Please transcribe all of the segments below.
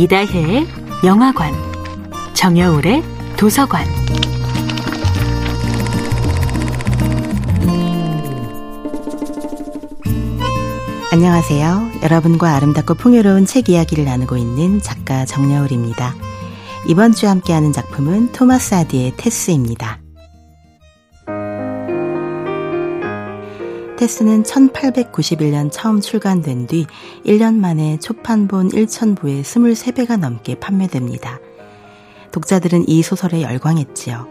이다혜의 영화관, 정여울의 도서관. 안녕하세요. 여러분과 아름답고 풍요로운 책 이야기를 나누고 있는 작가 정여울입니다. 이번 주 함께하는 작품은 토마스 아디의 테스입니다. 테스는 1891년 처음 출간된 뒤 1년 만에 초판본 1,000부에 23배가 넘게 판매됩니다. 독자들은 이 소설에 열광했지요.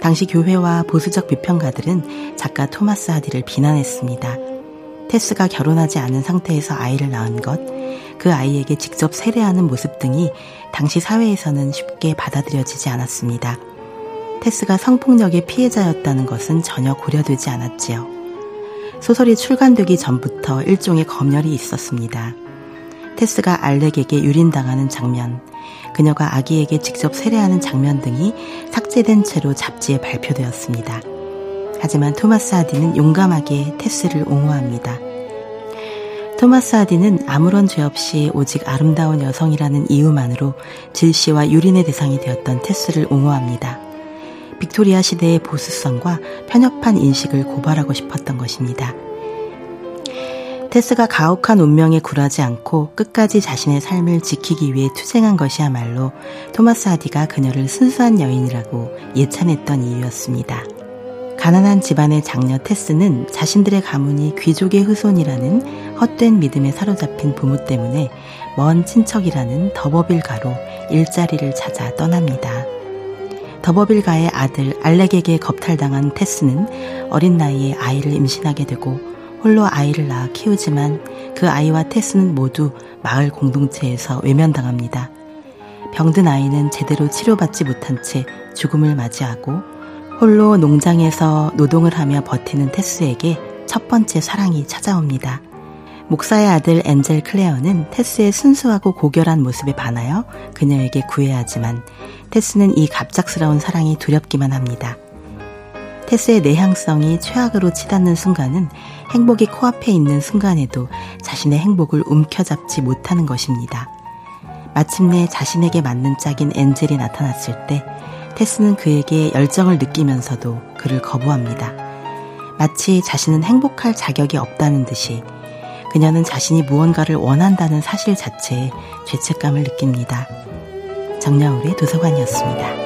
당시 교회와 보수적 비평가들은 작가 토마스 하디를 비난했습니다. 테스가 결혼하지 않은 상태에서 아이를 낳은 것, 그 아이에게 직접 세례하는 모습 등이 당시 사회에서는 쉽게 받아들여지지 않았습니다. 테스가 성폭력의 피해자였다는 것은 전혀 고려되지 않았지요. 소설이 출간되기 전부터 일종의 검열이 있었습니다. 테스가 알렉에게 유린당하는 장면, 그녀가 아기에게 직접 세례하는 장면 등이 삭제된 채로 잡지에 발표되었습니다. 하지만 토마스 하디는 용감하게 테스를 옹호합니다. 토마스 하디는 아무런 죄 없이 오직 아름다운 여성이라는 이유만으로 질시와 유린의 대상이 되었던 테스를 옹호합니다. 빅토리아 시대의 보수성과 편협한 인식을 고발하고 싶었던 것입니다. 테스가 가혹한 운명에 굴하지 않고 끝까지 자신의 삶을 지키기 위해 투쟁한 것이야말로 토마스 하디가 그녀를 순수한 여인이라고 예찬했던 이유였습니다. 가난한 집안의 장녀 테스는 자신들의 가문이 귀족의 후손이라는 헛된 믿음에 사로잡힌 부모 때문에 먼 친척이라는 더버빌가로 일자리를 찾아 떠납니다. 더버빌가의 아들 알렉에게 겁탈당한 테스는 어린 나이에 아이를 임신하게 되고 홀로 아이를 낳아 키우지만 그 아이와 테스는 모두 마을 공동체에서 외면당합니다. 병든 아이는 제대로 치료받지 못한 채 죽음을 맞이하고 홀로 농장에서 노동을 하며 버티는 테스에게 첫 번째 사랑이 찾아옵니다. 목사의 아들 엔젤 클레어는 테스의 순수하고 고결한 모습에 반하여 그녀에게 구애하지만 테스는 이 갑작스러운 사랑이 두렵기만 합니다. 테스의 내향성이 최악으로 치닫는 순간은 행복이 코앞에 있는 순간에도 자신의 행복을 움켜잡지 못하는 것입니다. 마침내 자신에게 맞는 짝인 엔젤이 나타났을 때 테스는 그에게 열정을 느끼면서도 그를 거부합니다. 마치 자신은 행복할 자격이 없다는 듯이 그녀는 자신이 무언가를 원한다는 사실 자체에 죄책감을 느낍니다. 정야울의 도서관이었습니다.